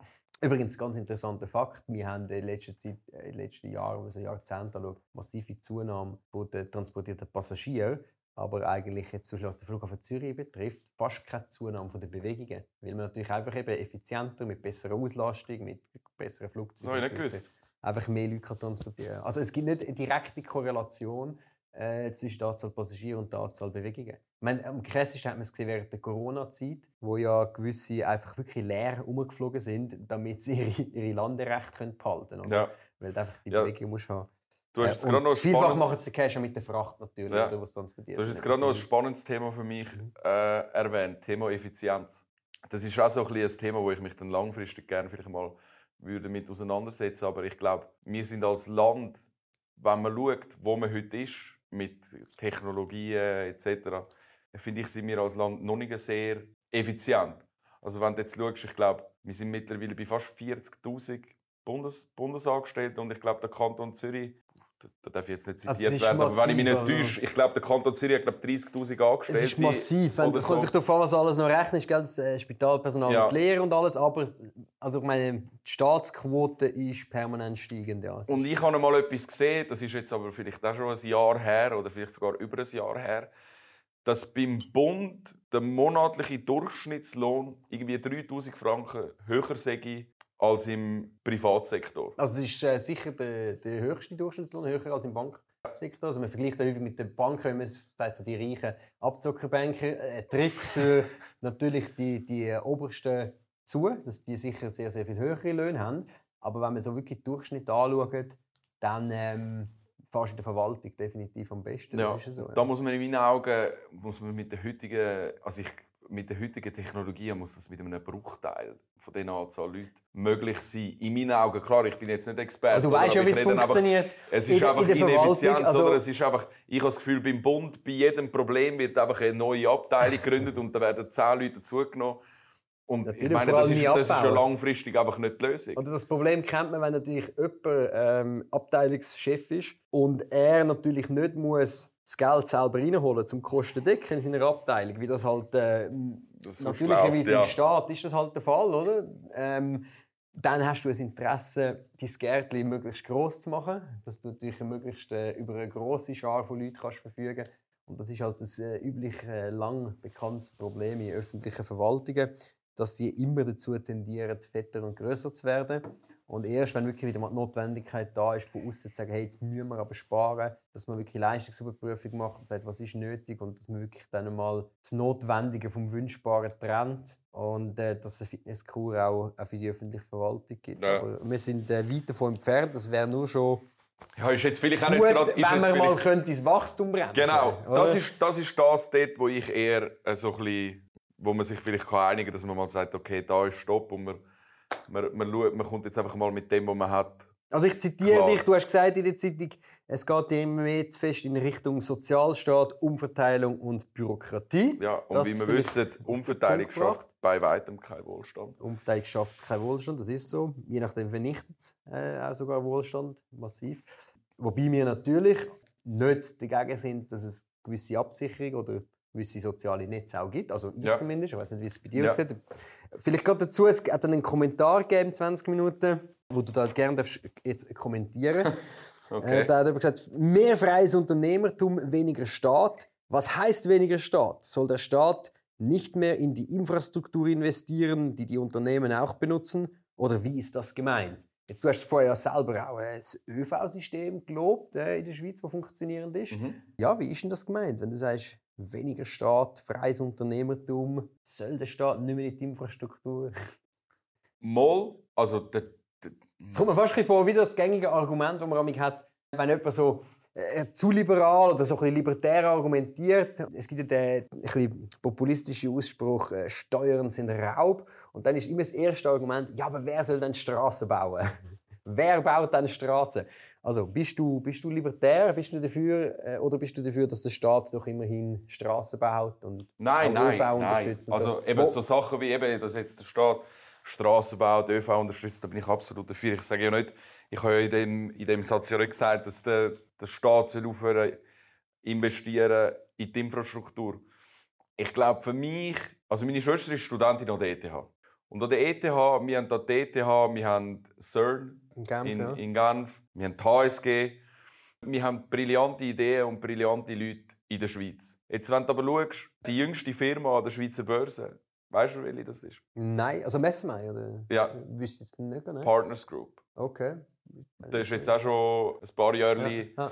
Übrigens, ganz interessanter Fakt: Wir haben in letzter Zeit, in den letzten Jahren, also Jahrzehnten, anschaut, massive Zunahme der transportierten Passagiere aber eigentlich jetzt zum was den Flughafen Zürich betrifft, fast keine Zunahme von den Bewegungen. Weil man natürlich einfach eben effizienter, mit besserer Auslastung, mit besseren Flugzeugen... Das habe ich nicht gewusst. Einfach mehr Leute transportieren Also es gibt nicht eine direkte Korrelation äh, zwischen der Anzahl Passagiere und der Anzahl Bewegungen. Ich meine, am krassesten hat man es gesehen während der Corona-Zeit, wo ja gewisse einfach wirklich leer umgeflogen sind, damit sie ihre, ihre Landerechte behalten können. Ja. Weil du einfach die ja. Bewegung musst haben. Du hast jetzt äh, gerade noch vielfach machen sie den Cash mit der Fracht natürlich, ja. oder, was transportiert Du hast jetzt gerade noch ein spannendes Thema für mich mhm. äh, erwähnt, Thema Effizienz. Das ist auch so ein, ein Thema, wo ich mich dann langfristig gerne vielleicht mal würde mit auseinandersetzen. Aber ich glaube, wir sind als Land, wenn man schaut, wo man heute ist, mit Technologien etc., finde ich, sind wir als Land noch nicht sehr effizient. Also wenn du jetzt schaust, ich glaube, wir sind mittlerweile bei fast 40'000 Bundes Bundesangestellten und ich glaube, der Kanton Zürich da darf ich jetzt nicht also, zitiert also werden, massiv, aber wenn ich mich nicht täusche, ich glaube, der Kanton Zürich hat glaube 30'000 Angestellte. Es ist massiv. Wenn, so. Kommt darauf an, was alles noch rechnest, gell? das äh, Spitalpersonal ja. und Lehre und alles, aber also ich meine, die Staatsquote ist permanent steigend. Ja. Und ich habe mal etwas gesehen, das ist jetzt aber vielleicht auch schon ein Jahr her oder vielleicht sogar über ein Jahr her, dass beim Bund der monatliche Durchschnittslohn irgendwie 3000 Franken höher sei als im Privatsektor. Also es ist äh, sicher der, der höchste Durchschnittslohn, höher als im Banksektor. Also man vergleicht häufig mit den Banken, wenn man sagt, so die reichen Abzockerbanker, äh, trifft für natürlich die, die obersten zu, dass die sicher sehr, sehr viel höhere Löhne haben. Aber wenn man so wirklich den Durchschnitt anschaut, dann ähm, fast in der Verwaltung definitiv am besten. Ja, so, ja. Da muss man in meinen Augen muss man mit der heutigen, also ich mit der heutigen Technologie muss das mit einem Bruchteil von den Anzahl Leuten möglich sein. In meinen Augen, klar, ich bin jetzt nicht Experte. Aber du weißt ja, wie es funktioniert. Einfach, es ist in, einfach in ineffizient, also, es ist einfach, ich habe das Gefühl, beim Bund, bei jedem Problem wird einfach eine neue Abteilung gegründet und da werden zehn Leute dazugenommen. Und natürlich, ich meine, das ist, das ist ja langfristig einfach nicht die Lösung. Oder das Problem kennt man, wenn natürlich jemand ähm, Abteilungschef ist und er natürlich nicht muss das Geld selber reinholen zum Kosten decken in seiner Abteilung, wie das halt äh, das natürlicherweise ja. im Staat ist das halt der Fall, oder? Ähm, dann hast du ein Interesse, dein Gärtchen möglichst groß zu machen, dass du natürlich möglichst äh, über eine große Schar von Leuten kannst verfügen und das ist halt das äh, übliche, äh, lang bekanntes Problem in öffentlichen Verwaltungen, dass die immer dazu tendieren, fetter und größer zu werden. Und erst wenn wirklich wieder mal die Notwendigkeit da ist, von außen zu sagen, hey, jetzt müssen wir aber sparen, dass man wirklich Leistungsüberprüfung macht und sagt, was ist nötig und dass man wirklich dann mal das Notwendige vom Wünschbaren trennt und äh, dass es eine Fitnesskur auch, auch für die öffentliche Verwaltung gibt. Ja. Aber wir sind äh, weit davon entfernt, das wäre nur schon ja, ist jetzt vielleicht auch nicht gerade... wenn man mal könnte das Wachstum bremsen Genau, das ist, das ist das dort, wo ich eher äh, so ein bisschen, wo man sich vielleicht kann einigen kann, dass man mal sagt, okay, da ist Stopp und man man, man, schaut, man kommt jetzt einfach mal mit dem, was man hat. Also ich zitiere Klar. dich, du hast gesagt in der Zeitung, es geht immer mehr zu fest in Richtung Sozialstaat, Umverteilung und Bürokratie. Ja, und das wie wir wissen, Umverteilung schafft bei weitem keinen Wohlstand. Umverteilung schafft keinen Wohlstand, das ist so. Je nachdem vernichtet es äh, auch sogar Wohlstand, massiv. Wobei wir natürlich nicht dagegen sind, dass es gewisse Absicherung oder gewisse soziale Netze auch gibt. Also ich ja. zumindest. Ich weiß nicht, wie es bei dir ja. aussieht. Vielleicht gerade dazu, es hat einen Kommentar gegeben, 20 Minuten, wo du da gerne jetzt kommentieren okay. äh, Da hat er gesagt, mehr freies Unternehmertum, weniger Staat. Was heißt weniger Staat? Soll der Staat nicht mehr in die Infrastruktur investieren, die die Unternehmen auch benutzen? Oder wie ist das gemeint? Jetzt, du hast vorher selber auch ein ÖV-System gelobt äh, in der Schweiz, das funktionierend ist. Mhm. Ja, wie ist denn das gemeint? Wenn du sagst, weniger Staat, freies Unternehmertum, soll der Staat nicht mehr in die Infrastruktur? Moll, also der, Es kommt mir fast vor wie das gängige Argument, das man hat, wenn jemand so äh, zu liberal oder so ein bisschen libertär argumentiert. Es gibt ja den ein populistischen Ausspruch, äh, Steuern sind Raub. Und dann ist immer das erste Argument, ja, aber wer soll denn Straßen bauen? wer baut dann Straßen? Also bist du, bist du libertär, bist du dafür äh, oder bist du dafür, dass der Staat doch immerhin Straßen baut und nein, nein, nein. Also so? eben so Sachen wie eben, dass jetzt der Staat Straßen baut, ÖV unterstützt, da bin ich absolut dafür. Ich sage ja nicht, ich habe ja in dem, in dem Satz ja nicht gesagt, dass der, der Staat soll aufhören investieren in die Infrastruktur. Ich glaube für mich, also meine Schwester ist Studentin an der ETH. Und an der ETH, wir haben an der ETH, wir haben CERN in Genf, in, ja. in Genf wir haben die HSG, wir haben brillante Ideen und brillante Leute in der Schweiz. Jetzt, wenn du aber schaust, die jüngste Firma an der Schweizer Börse, Weißt du, welche das ist? Nein, also Messemei, oder? Ja. Wüsste ich nicht genau. Partners Group. Okay. Das ist jetzt auch schon ein paar Jahre ja.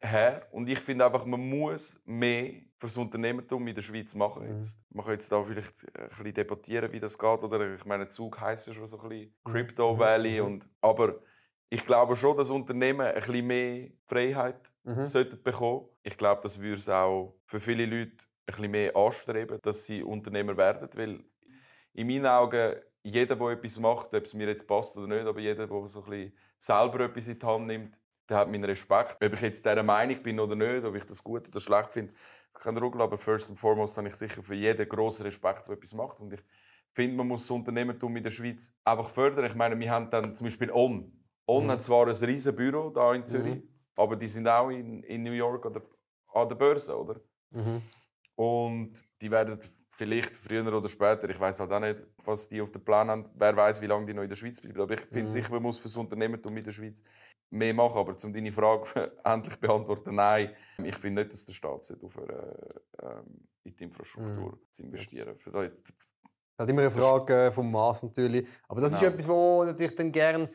Her. Und ich finde einfach, man muss mehr für das Unternehmertum in der Schweiz machen. Mhm. Jetzt, man kann jetzt da vielleicht ein bisschen debattieren, wie das geht. Oder ich meine, Zug heisst ja schon so ein bisschen mhm. Crypto mhm. Valley. Mhm. Und, aber ich glaube schon, dass Unternehmen ein bisschen mehr Freiheit mhm. sollten bekommen. Ich glaube, das würde es auch für viele Leute ein bisschen mehr anstreben, dass sie Unternehmer werden. Weil in meinen Augen, jeder, der etwas macht, ob es mir jetzt passt oder nicht, aber jeder, der so ein bisschen selber etwas in die Hand nimmt, der hat meinen Respekt. Ob ich jetzt dieser Meinung bin oder nicht, ob ich das gut oder schlecht finde, keine Ruhe, aber first and foremost habe ich sicher für jeden grossen Respekt, der etwas macht. Und ich finde, man muss das Unternehmertum in der Schweiz einfach fördern. Ich meine, wir haben dann zum Beispiel On. On mhm. hat zwar ein riesiges Büro hier in Zürich, mhm. aber die sind auch in, in New York an der, an der Börse, oder? Mhm. Und die werden vielleicht früher oder später, ich weiß halt auch nicht, was die auf dem Plan haben, wer weiß, wie lange die noch in der Schweiz bleiben. Aber ich finde mhm. sicher, man muss für das Unternehmertum in der Schweiz mehr machen. Aber um deine Frage endlich beantworten, nein, ich finde nicht, dass der Staat aufhören ähm, in die Infrastruktur mhm. zu investieren. Für das, ist immer eine Frage äh, vom Maß natürlich. Aber das genau. ist etwas, wo natürlich dann gerne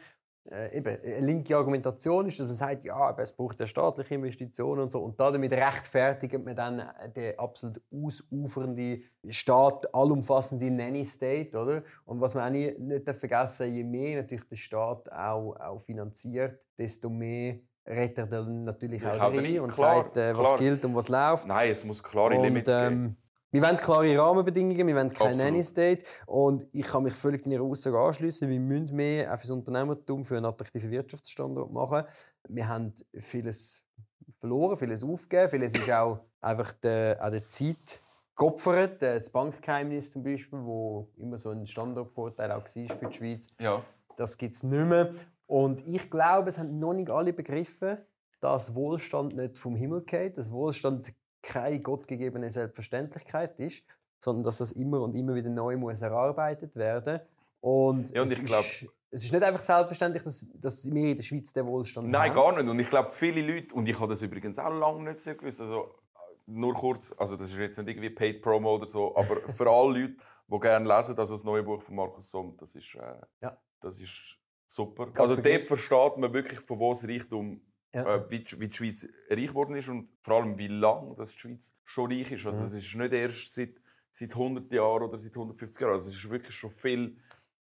äh, eben, eine linke Argumentation ist, dass man sagt, ja, es braucht ja staatliche Investitionen und so. Und damit rechtfertigt man dann den absolut ausufernde Staat, allumfassende Nanny-State, oder? Und was man auch nicht, nicht vergessen je mehr natürlich der Staat auch, auch finanziert, desto mehr rettet er dann natürlich auch rein und klar, sagt, äh, was klar. gilt und was läuft. Nein, es muss klare und, Limits ähm, geben. Wir wollen klare Rahmenbedingungen, wir wollen kein Nanny State. Und ich kann mich völlig deiner Aussage anschließen. Wir müssen mehr auch für das Unternehmertum, für einen attraktiven Wirtschaftsstandort machen. Wir haben vieles verloren, vieles aufgegeben. Vieles ist auch einfach der, auch der Zeit geopfert. Das Bankgeheimnis zum Beispiel, wo immer so ein Standortvorteil auch war für die Schweiz. Ja. Das gibt es nicht mehr. Und ich glaube, es haben noch nicht alle begriffen, dass Wohlstand nicht vom Himmel geht. Das Wohlstand keine gottgegebene Selbstverständlichkeit ist, sondern dass das immer und immer wieder neu muss erarbeitet werden und, ja, und ich glaube es ist nicht einfach selbstverständlich, dass, dass wir in der Schweiz den Wohlstand Nein, haben. gar nicht. Und ich glaube, viele Leute, und ich habe das übrigens auch lange nicht so gewusst, also nur kurz, also das ist jetzt nicht irgendwie Paid Promo oder so, aber für alle Leute, die gerne lesen, also das neue Buch von Markus Somm, das ist, äh, ja. das ist super. Ganz also dort versteht man wirklich, von wo das Reichtum ja. äh, wie, die, wie, die, Schweiz reich geworden ist und vor allem wie lange die Schweiz schon reich ist. Also mhm. es ist nicht erst seit, seit 100 Jahren oder seit 150 Jahren. Also es ist wirklich schon viel,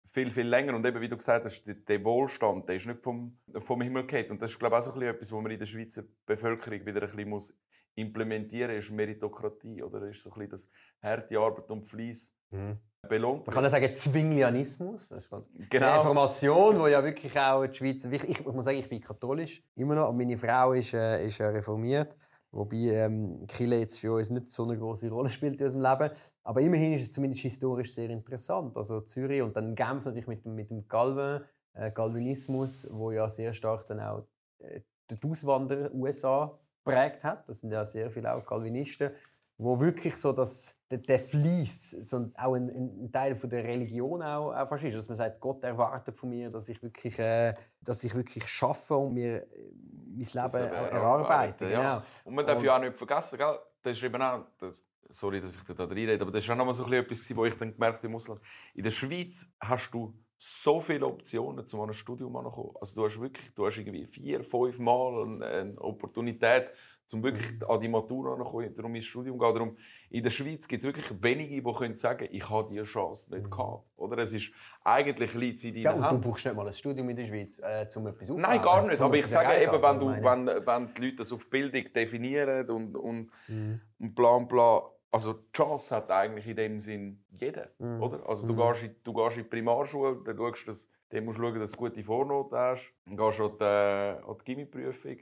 viel, viel länger. Und eben, wie du gesagt hast, der, der Wohlstand, der ist nicht vom, vom Himmel gefallen. Und das ist, glaube ich, auch so etwas, was man in der Schweizer Bevölkerung wieder ein bisschen muss implementieren muss, ist Meritokratie. Oder ist so ein bisschen das harte Arbeit und Fleiss. Mhm. Belohnt Man kann ja sagen Zwinglianismus. Das ist genau. eine Reformation, wo ja wirklich auch die Schweiz... Ich, ich, muss sagen, ich bin katholisch, immer noch. Und meine Frau ist, äh, ist reformiert. Wobei ähm, Kille jetzt für uns nicht so eine große Rolle spielt in unserem Leben. Aber immerhin ist es zumindest historisch sehr interessant. Also Zürich und dann Genf natürlich mit, mit dem Calvin, äh, Calvinismus, wo ja sehr stark dann auch äh, die Auswanderer USA prägt hat. Das sind ja sehr viele auch Calvinisten wo wirklich so dass der, der Fleiss so auch ein, ein, Teil von der Religion auch, auch fast ist, dass man sagt, Gott erwartet von mir, dass ich wirklich, äh, dass ich wirklich schaffe und mir äh, mein Leben erarbeite. Genau. Ja. Und man darf und, ja auch nicht vergessen, gell? das ist eben auch, das, sorry, dass ich da reinrede, aber das war auch noch mal so etwas, wo ich dann gemerkt habe im Ausland. In der Schweiz hast du so viele Optionen, um an ein Studium anzukommen. Also du hast wirklich, du hast irgendwie vier, fünf Mal eine, eine Opportunität, um wirklich mhm. an die Matura anzukommen, darum ins Studium gehen. Darum, in der Schweiz gibt es wirklich wenige, die können sagen ich habe diese Chance nicht mhm. gehabt. Oder? Es ist eigentlich liegt in Ja, und du brauchst nicht mal ein Studium in der Schweiz, äh, um etwas aufzubauen. Nein, gar nicht. Aber ich sage eben, wenn, du, wenn, wenn die Leute das auf Bildung definieren und, und, mhm. und bla bla, also die Chance hat eigentlich in dem Sinn jeder, mhm. oder? Also du, mhm. gehst in, du gehst in die Primarschule, dann schaust, dass, dann musst du schauen, dass du gute Vornoten hast, dann gehst du an die, an die Gimmi-Prüfung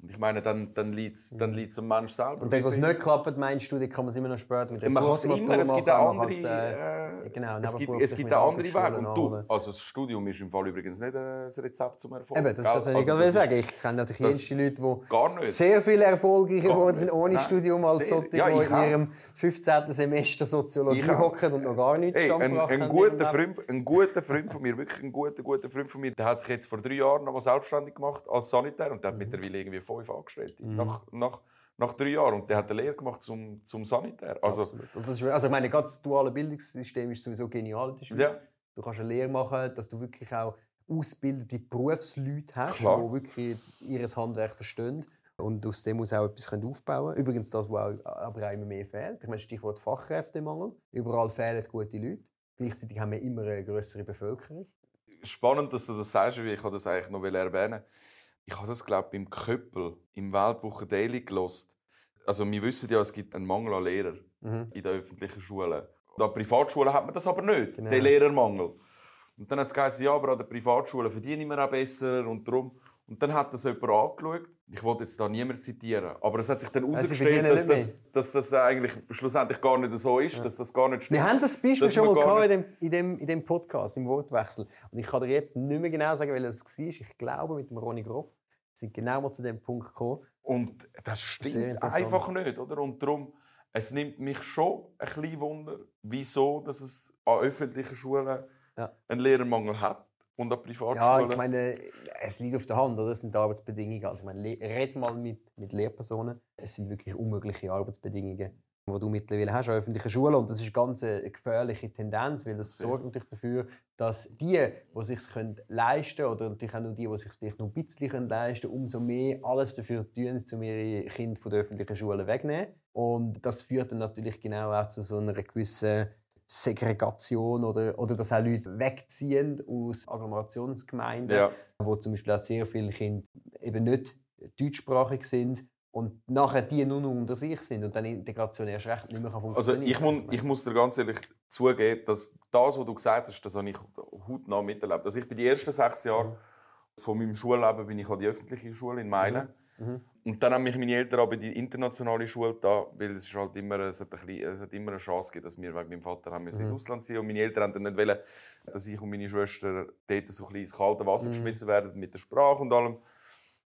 und ich meine, dann, dann liegt es dann liegt's am Mensch selber. Und wenn es nicht klappt, meinst du, dann kann man es immer noch später mit dem Man kann es immer, es gibt auch andere, äh, genau, es gibt, es gibt auch andere Wege. Und du, also das Studium ist im Fall übrigens nicht ein Rezept zum Erfolg. Eben, das ist das, was ich also, sagen Ich kenne natürlich Leute, die sehr viel erfolgreicher geworden sind ohne Nein, Studium als solche, ja, die in ihrem 15. Semester Soziologie hocken und noch gar nichts Ey, ein, ein, guter Freund, ein guter Freund von mir, wirklich ein guter, guter Freund von mir, der hat sich jetzt vor drei Jahren noch mal selbstständig gemacht als Sanitär und der hat mittlerweile irgendwie fünf Angestellte. Mhm. Nach, nach, nach drei Jahren. Und der hat eine Lehre gemacht zum, zum Sanitär. Also, Absolut. Also, ist, also ich meine, das duale Bildungssystem ist sowieso genial in der Schweiz. Ja. Du kannst eine Lehre machen, dass du wirklich auch ausgebildete Berufsleute hast, Klar. die wirklich ihr Handwerk verstehen. Und aus dem muss auch etwas aufbauen können. Übrigens das, was aber auch immer mehr fehlt. Ich meine, Stichwort Fachkräftemangel. Überall fehlen gute Leute. Gleichzeitig haben wir immer eine größere Bevölkerung. Spannend, dass du das sagst, wie ich das eigentlich noch erwähnen ich habe das, glaube beim Köppel im Weltwoche Daily gelost. Also wir wissen ja, es gibt einen Mangel an Lehrern mhm. in den öffentlichen Schulen. Und an Privatschulen hat man das aber nicht, genau. den Lehrermangel. Und dann hat es gesagt, ja, aber an den Privatschulen verdienen wir auch besser und darum. Und dann hat das jemand angeschaut. Ich wollte jetzt da niemand zitieren, aber es hat sich dann herausgestellt, dass, dass, dass, das eigentlich schlussendlich gar nicht so ist, ja. dass das gar nicht stimmt. Wir haben das Beispiel schon mal gehabt in dem, in, dem, in dem Podcast, im Wortwechsel. Und ich kann dir jetzt nicht mehr genau sagen, welches es war. Ich glaube, mit dem Ronny Grob sind genau mal zu dem Punkt gekommen. Und das stimmt einfach nicht, oder? Und darum, es nimmt mich schon ein bisschen Wunder, wieso dass es an öffentlichen Schulen ja. einen Lehrermangel hat und an Privatschulen. Ja, ich meine, es liegt auf der Hand, oder? Das sind die Arbeitsbedingungen. Also, ich meine, red mal mit, mit Lehrpersonen. Es sind wirklich unmögliche Arbeitsbedingungen die du mittlerweile hast an öffentlichen Schulen. Und das ist ganz eine gefährliche Tendenz, weil das sorgt natürlich dafür, dass die, die sich leisten können, oder natürlich auch nur die, die sich vielleicht noch ein bisschen leisten können, umso mehr alles dafür tun, um ihre Kinder von der öffentlichen Schule wegzunehmen. Und das führt dann natürlich genau auch zu so einer gewissen Segregation oder, oder dass auch Leute wegziehen aus Agglomerationsgemeinden, ja. wo zum Beispiel auch sehr viele Kinder eben nicht deutschsprachig sind und nachher die nur noch unter sich sind und dann Integration erst recht nicht mehr funktionieren Also ich, muss, ich muss dir ganz ehrlich zugeben, dass das, was du gesagt hast, das habe ich hautnah miterlebt. Also ich bin die ersten sechs Jahre mhm. von meinem Schulleben bin ich an die öffentliche Schule in Meilen. Mhm. Mhm. Und dann haben mich meine Eltern aber die internationale Schule da, weil es ist halt immer, es hat, bisschen, es hat immer eine Chance gegeben, dass wir wegen meinem Vater haben mhm. ins Ausland ziehen und meine Eltern haben dann nicht wollen, dass ich und meine Schwester dort so ein bisschen ins kalte Wasser mhm. geschmissen werden mit der Sprache und allem.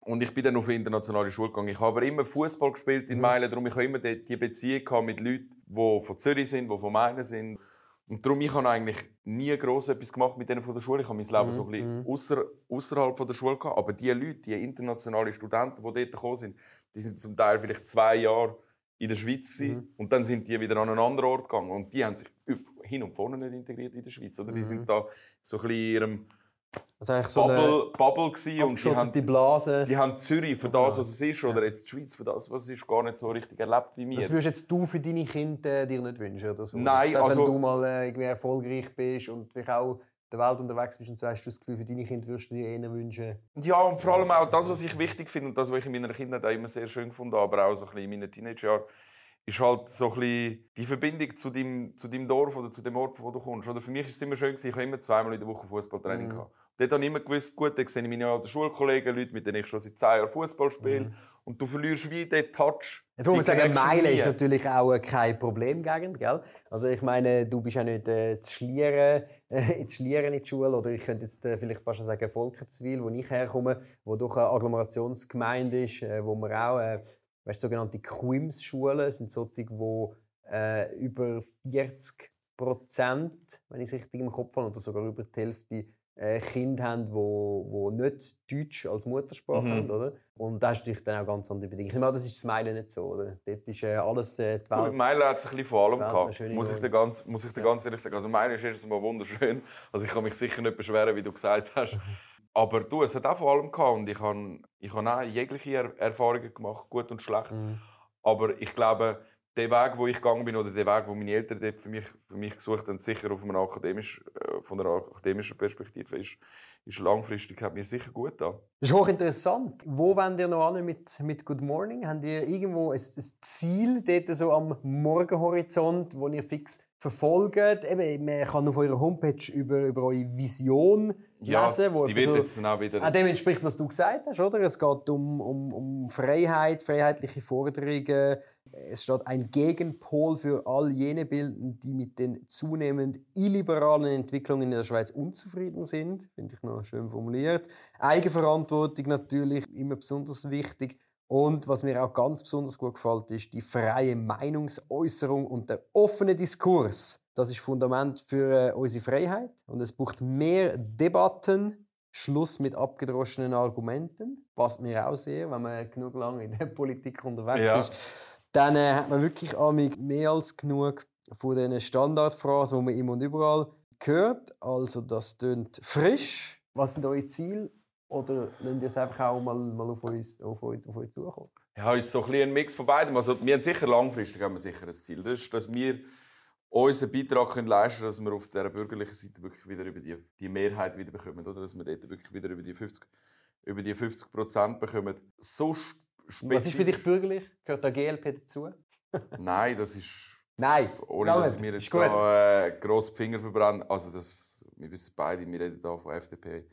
Und ich bin dann auf eine internationale Schule gegangen. Ich habe aber immer Fußball gespielt in mhm. Meilen, darum ich habe immer die, die Beziehung mit Leuten, die von Zürich sind, die von Meilen sind. Und darum ich habe eigentlich nie gross etwas gemacht mit denen von der Schule. Ich habe mein Leben mhm. so ein bisschen mhm. ausser, außerhalb von der Schule gehabt. Aber die Leute, die internationalen Studenten, die dort gekommen sind, die sind zum Teil vielleicht zwei Jahre in der Schweiz mhm. und dann sind die wieder an einen anderen Ort gegangen und die haben sich hin und vorne nicht integriert in der Schweiz, oder? Die mhm. sind da so ein bisschen in ihrem also eigentlich so Bubble, Bubble gewesen und die haben, die Blase. Die haben Zürich für das, was es ist, oder jetzt die Schweiz für das, was es ist, gar nicht so richtig erlebt wie wir. Das würdest jetzt du für deine Kinder dir nicht wünschen, oder so? Nein, also... Wenn du mal äh, irgendwie erfolgreich bist und vielleicht auch der Welt unterwegs bist und so hast du das Gefühl, für deine Kinder würdest du dir eher wünschen? Ja, und vor allem auch das, was ich wichtig finde und das, was ich in meiner Kindheit immer sehr schön habe, aber auch so ein bisschen in meinen Teenagerjahren, ist halt so ein bisschen die Verbindung zu deinem, zu deinem Dorf oder zu dem Ort, wo du kommst. Oder für mich ist es immer schön, ich habe immer zweimal in der Woche Fußballtraining mhm. Dort habe ich immer gewusst, gut, dann sehe ich meine alten Schulkollegen, Leute, mit denen ich schon seit zehn Jahren Fußball spiele. Mhm. Und du verlierst wie den Touch. Jetzt muss man sagen, Meilen ist natürlich auch kein Problemgegend, gell? Also ich meine, du bist ja nicht äh, zu Schlieren, äh, in Schlieren in die Schule, oder ich könnte jetzt äh, vielleicht fast sagen Volkenswil, wo ich herkomme, wo doch eine Agglomerationsgemeinde ist, äh, wo wir auch, äh, weißt, sogenannte QIMS-Schulen sind solche, wo äh, über 40 Prozent, wenn ich es richtig im Kopf habe, oder sogar über die Hälfte äh, Kinder haben, die wo, wo nicht Deutsch als Muttersprache mhm. haben, oder? Und das ist natürlich dann auch ganz andere Bedingungen. Ich meine, das ist das Meilen nicht so, oder? Dort ist äh, alles äh, die Welt. Meilen hat sich ein bisschen vor allem gehabt, muss ich, dir ganz, muss ich dir ganz ehrlich sagen. Also Meilen ist erstens mal wunderschön. Also ich kann mich sicher nicht beschweren, wie du gesagt hast. Aber du, es hat auch vor allem gehabt und ich habe ich hab auch jegliche er Erfahrungen gemacht, gut und schlecht. Mhm. Aber ich glaube, der Weg, wo ich gegangen bin, oder der Weg, wo meine Eltern dort für mich, für mich gesucht haben, sicher auf einer akademisch, äh, von einer akademischen Perspektive, ist, ist langfristig, hat mir sicher gut da. Das ist hochinteressant. Wo wollt ihr noch an mit, mit Good Morning? Habt ihr irgendwo ein, ein Ziel dort so am Morgenhorizont, wo ihr fix verfolgt? Eben, man kann auf eurer Homepage über, über eure Vision ja, lesen. Wo die wird so, jetzt dann auch wieder... Auch dem entspricht, was du gesagt hast, oder? Es geht um, um, um Freiheit, freiheitliche Forderungen, es steht ein Gegenpol für all jene Bilden, die mit den zunehmend illiberalen Entwicklungen in der Schweiz unzufrieden sind. Finde ich noch schön formuliert. Eigenverantwortung natürlich immer besonders wichtig. Und was mir auch ganz besonders gut gefällt, ist die freie Meinungsäußerung und der offene Diskurs. Das ist Fundament für äh, unsere Freiheit. Und es braucht mehr Debatten, Schluss mit abgedroschenen Argumenten. Passt mir auch sehr, wenn man genug lange in der Politik unterwegs ja. ist dann äh, hat man wirklich mehr als genug von diesen Standardphrasen, die man immer und überall hört. Also das klingt frisch. Was sind eure Ziele? Oder lasst ihr es einfach auch mal, mal auf, uns, auf, euch, auf euch zukommen? Ja, ist so ein, ein Mix von beidem. Also, wir haben sicher langfristig haben wir sicher ein Ziel. Das ist, dass wir unseren Beitrag können leisten können, dass wir auf der bürgerlichen Seite wirklich wieder über die, die Mehrheit wieder bekommen. Oder? Dass wir dort wirklich wieder über die 50, über die 50 Prozent bekommen. Sonst was ist für dich bürgerlich? Gehört da GLP dazu? Nein, das ist. Nein, ohne dass ich mir jetzt da äh, gross die Finger verbrenne. Also das, wir wissen beide, wir reden hier von FDP.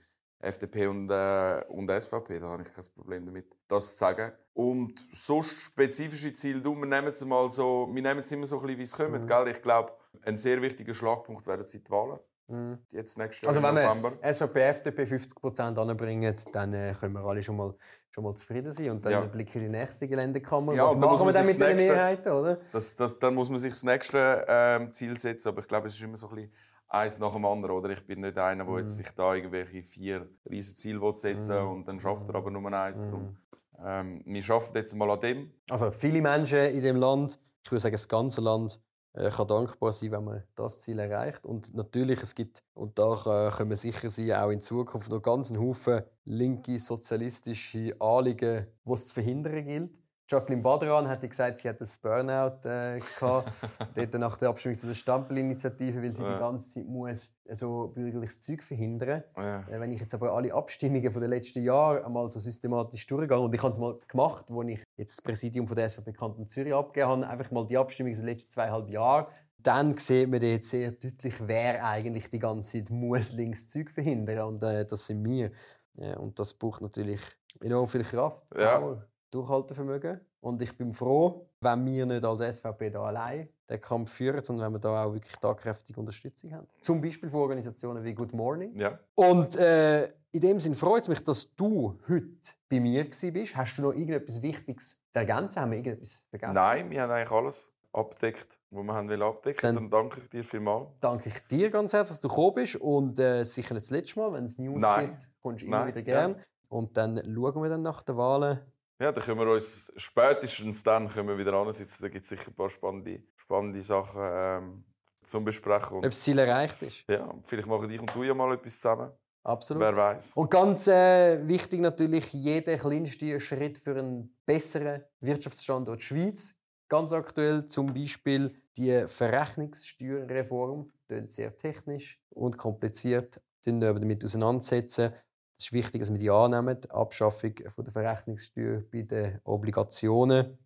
FDP und, äh, und SVP, da habe ich kein Problem damit, das zu sagen. Und sonst spezifische Ziele, du, wir nehmen es mal so, wir nehmen es immer so ein bisschen, wie es kommt. Mhm. Gell? Ich glaube, ein sehr wichtiger Schlagpunkt werden die Wahlen. Mhm. Jetzt nächstes Jahr also wenn November. wir SVP, FDP 50% anbringen, dann äh, können wir alle schon mal, schon mal zufrieden sein. Und dann ja. blicken in die nächste Geländekammer. Ja, Was machen wir dann mit den Mehrheiten, oder? Das, das, dann muss man sich das nächste ähm, Ziel setzen. Aber ich glaube, es ist immer so ein bisschen eins nach dem anderen. Oder? Ich bin nicht einer, der mhm. sich da irgendwelche vier riesen Ziele setzen mhm. und dann schafft er aber nur eins. Mhm. ähm, wir arbeiten jetzt mal an dem. Also viele Menschen in dem Land, ich würde sagen das ganze Land, äh, kann dankbar sein, wenn man das Ziel erreicht. Und natürlich, es gibt, und da können wir sicher sein, auch in Zukunft noch ganz einen Haufen linke, sozialistische Anliegen, die es zu verhindern gilt. Jacqueline Badran hat gesagt, sie hat ein Burnout äh, gehabt, dort nach der Abstimmung zu der Stampelinitiative, weil sie ja. die ganze Zeit muss so bürgerliches Zeug verhindern. Ja. Äh, wenn ich jetzt aber alle Abstimmungen von den letzten Jahren einmal so systematisch durchgehe und ich habe es mal gemacht, wo ich jetzt das Präsidium von der SVP Kanton Zürich abgegeben habe, einfach mal die Abstimmungen der letzten zweieinhalb Jahre, dann sieht man dort sehr deutlich, wer eigentlich die ganze Zeit muss links Zeug verhindern und äh, das sind wir. Ja, und das braucht natürlich enorm viel Kraft. Ja. Durchhaltevermögen. Und ich bin froh, wenn wir nicht als SVP da allein den Kampf führen, sondern wenn wir da auch wirklich tatkräftige Unterstützung haben. Zum Beispiel von Organisationen wie Good Morning. Ja. Und äh, in dem Sinne freut es mich, dass du heute bei mir bist. Hast du noch irgendetwas Wichtiges zu ergänzen? Haben wir irgendetwas vergessen? Nein, wir haben eigentlich alles abdeckt, was wir haben abdecken Dann, Dann danke ich dir vielmals. Danke ich dir ganz herzlich, dass du gekommen bist. Und äh, sicher nicht das letzte Mal, wenn es News Nein. gibt, kommst du immer Nein. wieder gerne. Ja. Und dann schauen wir dann nach den Wahlen ja, dann können wir uns spätestens dann können wir wieder ansitzen. Da gibt es sicher ein paar spannende, spannende Sachen ähm, zum Besprechen. Ob das Ziel erreicht ist. Ja, vielleicht machen ich und du ja mal etwas zusammen. Absolut. Wer weiß. Und ganz äh, wichtig natürlich, jeder kleinste Schritt für einen besseren Wirtschaftsstandort Schweiz. Ganz aktuell zum Beispiel die Verrechnungssteuerreform. Das sehr technisch und kompliziert. Wir damit auseinandersetzen. Es ist wichtig, dass wir die annehmen. Die Abschaffung von der Verrechnungssteuer bei den Obligationen.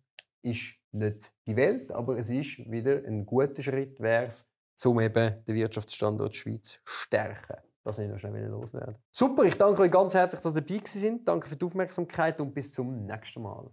ist nicht die Welt, aber es ist wieder ein guter Schritt, wär's, um eben den Wirtschaftsstandort Schweiz zu stärken. Das will ich noch schnell loswerden. Super, ich danke euch ganz herzlich, dass ihr dabei sind. Danke für die Aufmerksamkeit und bis zum nächsten Mal.